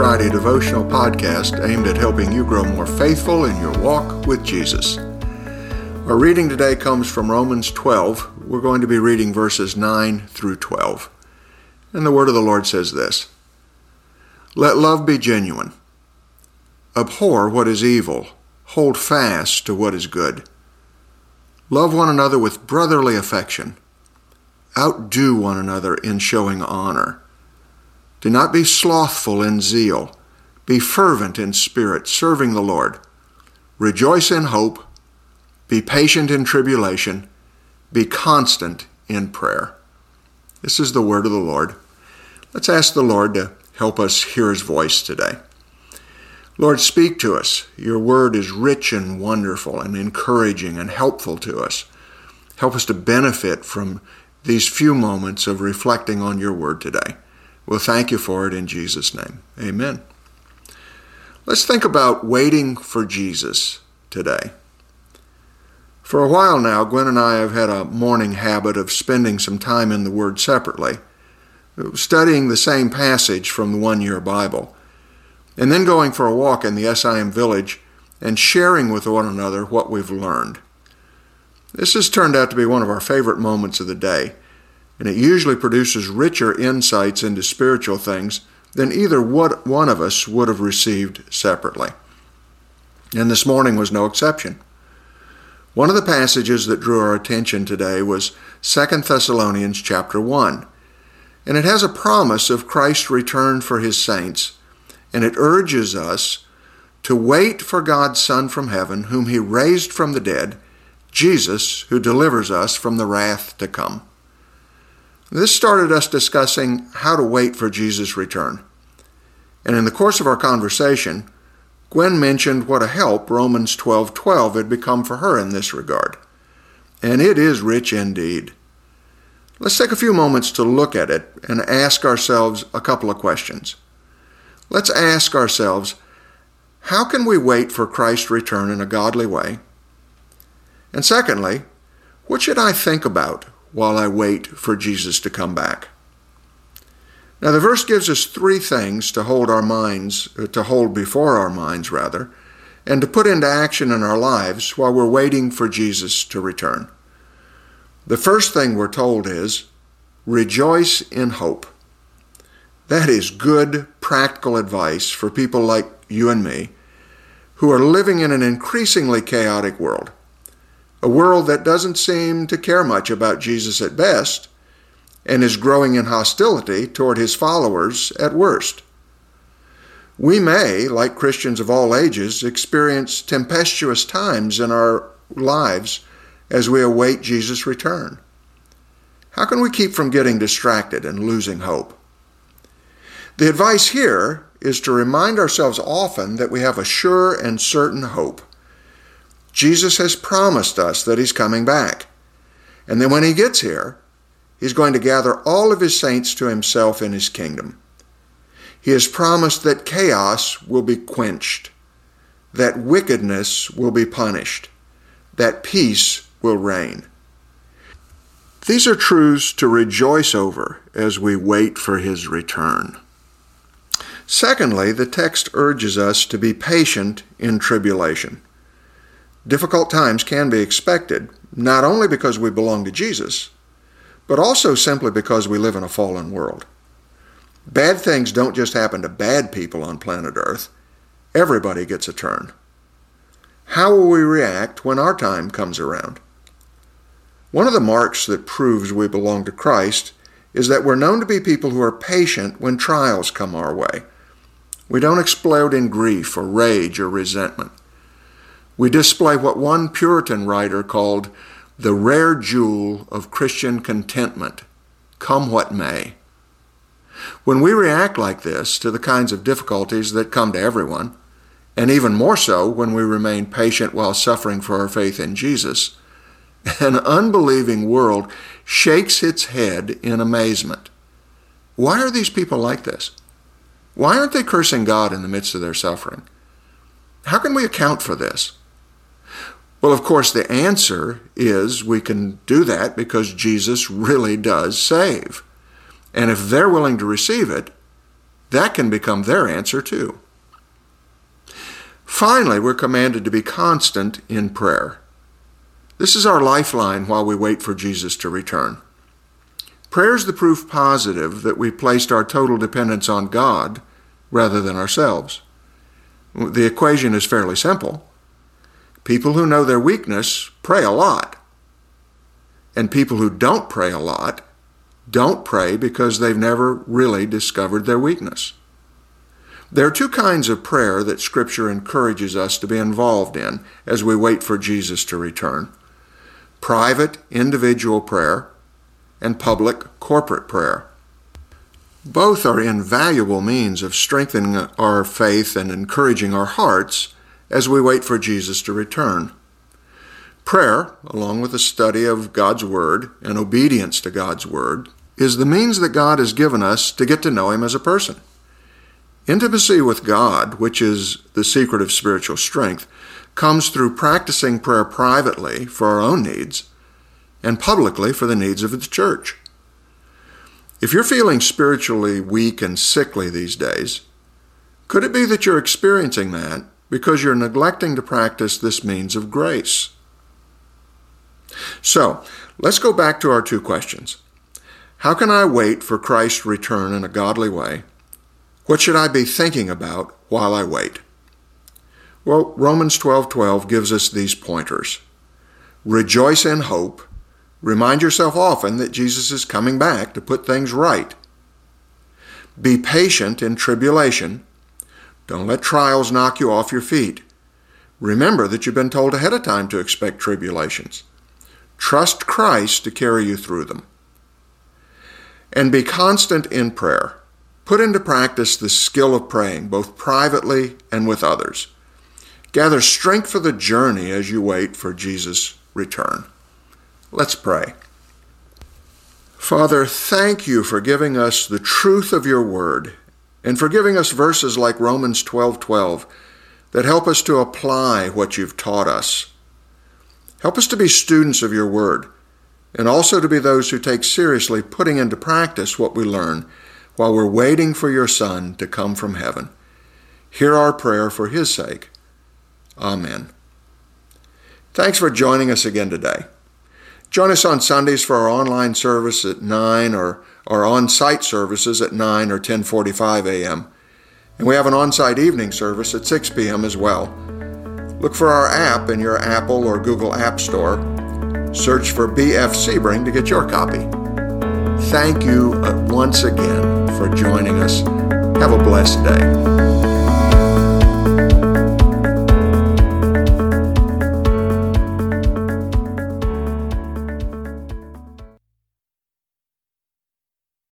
Friday devotional podcast aimed at helping you grow more faithful in your walk with Jesus. Our reading today comes from Romans 12. We're going to be reading verses 9 through 12. And the word of the Lord says this Let love be genuine. Abhor what is evil. Hold fast to what is good. Love one another with brotherly affection. Outdo one another in showing honor. Do not be slothful in zeal. Be fervent in spirit, serving the Lord. Rejoice in hope. Be patient in tribulation. Be constant in prayer. This is the word of the Lord. Let's ask the Lord to help us hear his voice today. Lord, speak to us. Your word is rich and wonderful and encouraging and helpful to us. Help us to benefit from these few moments of reflecting on your word today. We'll thank you for it in Jesus' name. Amen. Let's think about waiting for Jesus today. For a while now, Gwen and I have had a morning habit of spending some time in the Word separately, studying the same passage from the one year Bible, and then going for a walk in the SIM village and sharing with one another what we've learned. This has turned out to be one of our favorite moments of the day and it usually produces richer insights into spiritual things than either what one of us would have received separately. And this morning was no exception. One of the passages that drew our attention today was 2 Thessalonians chapter 1. And it has a promise of Christ's return for his saints, and it urges us to wait for God's Son from heaven, whom he raised from the dead, Jesus, who delivers us from the wrath to come. This started us discussing how to wait for Jesus' return. And in the course of our conversation, Gwen mentioned what a help Romans 12:12 12 had become for her in this regard. And it is rich indeed. Let's take a few moments to look at it and ask ourselves a couple of questions. Let's ask ourselves, how can we wait for Christ's return in a godly way? And secondly, what should I think about while I wait for Jesus to come back. Now, the verse gives us three things to hold our minds, uh, to hold before our minds, rather, and to put into action in our lives while we're waiting for Jesus to return. The first thing we're told is rejoice in hope. That is good, practical advice for people like you and me who are living in an increasingly chaotic world a world that doesn't seem to care much about Jesus at best and is growing in hostility toward his followers at worst. We may, like Christians of all ages, experience tempestuous times in our lives as we await Jesus' return. How can we keep from getting distracted and losing hope? The advice here is to remind ourselves often that we have a sure and certain hope. Jesus has promised us that he's coming back. And then when he gets here, he's going to gather all of his saints to himself in his kingdom. He has promised that chaos will be quenched, that wickedness will be punished, that peace will reign. These are truths to rejoice over as we wait for his return. Secondly, the text urges us to be patient in tribulation. Difficult times can be expected, not only because we belong to Jesus, but also simply because we live in a fallen world. Bad things don't just happen to bad people on planet Earth. Everybody gets a turn. How will we react when our time comes around? One of the marks that proves we belong to Christ is that we're known to be people who are patient when trials come our way. We don't explode in grief or rage or resentment we display what one Puritan writer called the rare jewel of Christian contentment, come what may. When we react like this to the kinds of difficulties that come to everyone, and even more so when we remain patient while suffering for our faith in Jesus, an unbelieving world shakes its head in amazement. Why are these people like this? Why aren't they cursing God in the midst of their suffering? How can we account for this? Well, of course, the answer is we can do that because Jesus really does save. And if they're willing to receive it, that can become their answer too. Finally, we're commanded to be constant in prayer. This is our lifeline while we wait for Jesus to return. Prayer is the proof positive that we placed our total dependence on God rather than ourselves. The equation is fairly simple. People who know their weakness pray a lot. And people who don't pray a lot don't pray because they've never really discovered their weakness. There are two kinds of prayer that Scripture encourages us to be involved in as we wait for Jesus to return private, individual prayer, and public, corporate prayer. Both are invaluable means of strengthening our faith and encouraging our hearts as we wait for Jesus to return. Prayer, along with the study of God's Word and obedience to God's Word, is the means that God has given us to get to know Him as a person. Intimacy with God, which is the secret of spiritual strength, comes through practicing prayer privately for our own needs and publicly for the needs of the church. If you're feeling spiritually weak and sickly these days, could it be that you're experiencing that because you're neglecting to practice this means of grace? So, let's go back to our two questions. How can I wait for Christ's return in a godly way? What should I be thinking about while I wait? Well, Romans 12:12 gives us these pointers. Rejoice in hope. Remind yourself often that Jesus is coming back to put things right. Be patient in tribulation. Don't let trials knock you off your feet. Remember that you've been told ahead of time to expect tribulations. Trust Christ to carry you through them. And be constant in prayer. Put into practice the skill of praying, both privately and with others. Gather strength for the journey as you wait for Jesus' return. Let's pray. Father, thank you for giving us the truth of your word and for giving us verses like Romans 12:12 that help us to apply what you've taught us. Help us to be students of your word and also to be those who take seriously putting into practice what we learn while we're waiting for your Son to come from heaven. Hear our prayer for his sake. Amen. Thanks for joining us again today. Join us on Sundays for our online service at 9 or our on-site services at 9 or 10:45 a.m. And we have an on-site evening service at 6 p.m. as well. Look for our app in your Apple or Google App Store. Search for BF Sebring to get your copy. Thank you uh, once again for joining us. Have a blessed day.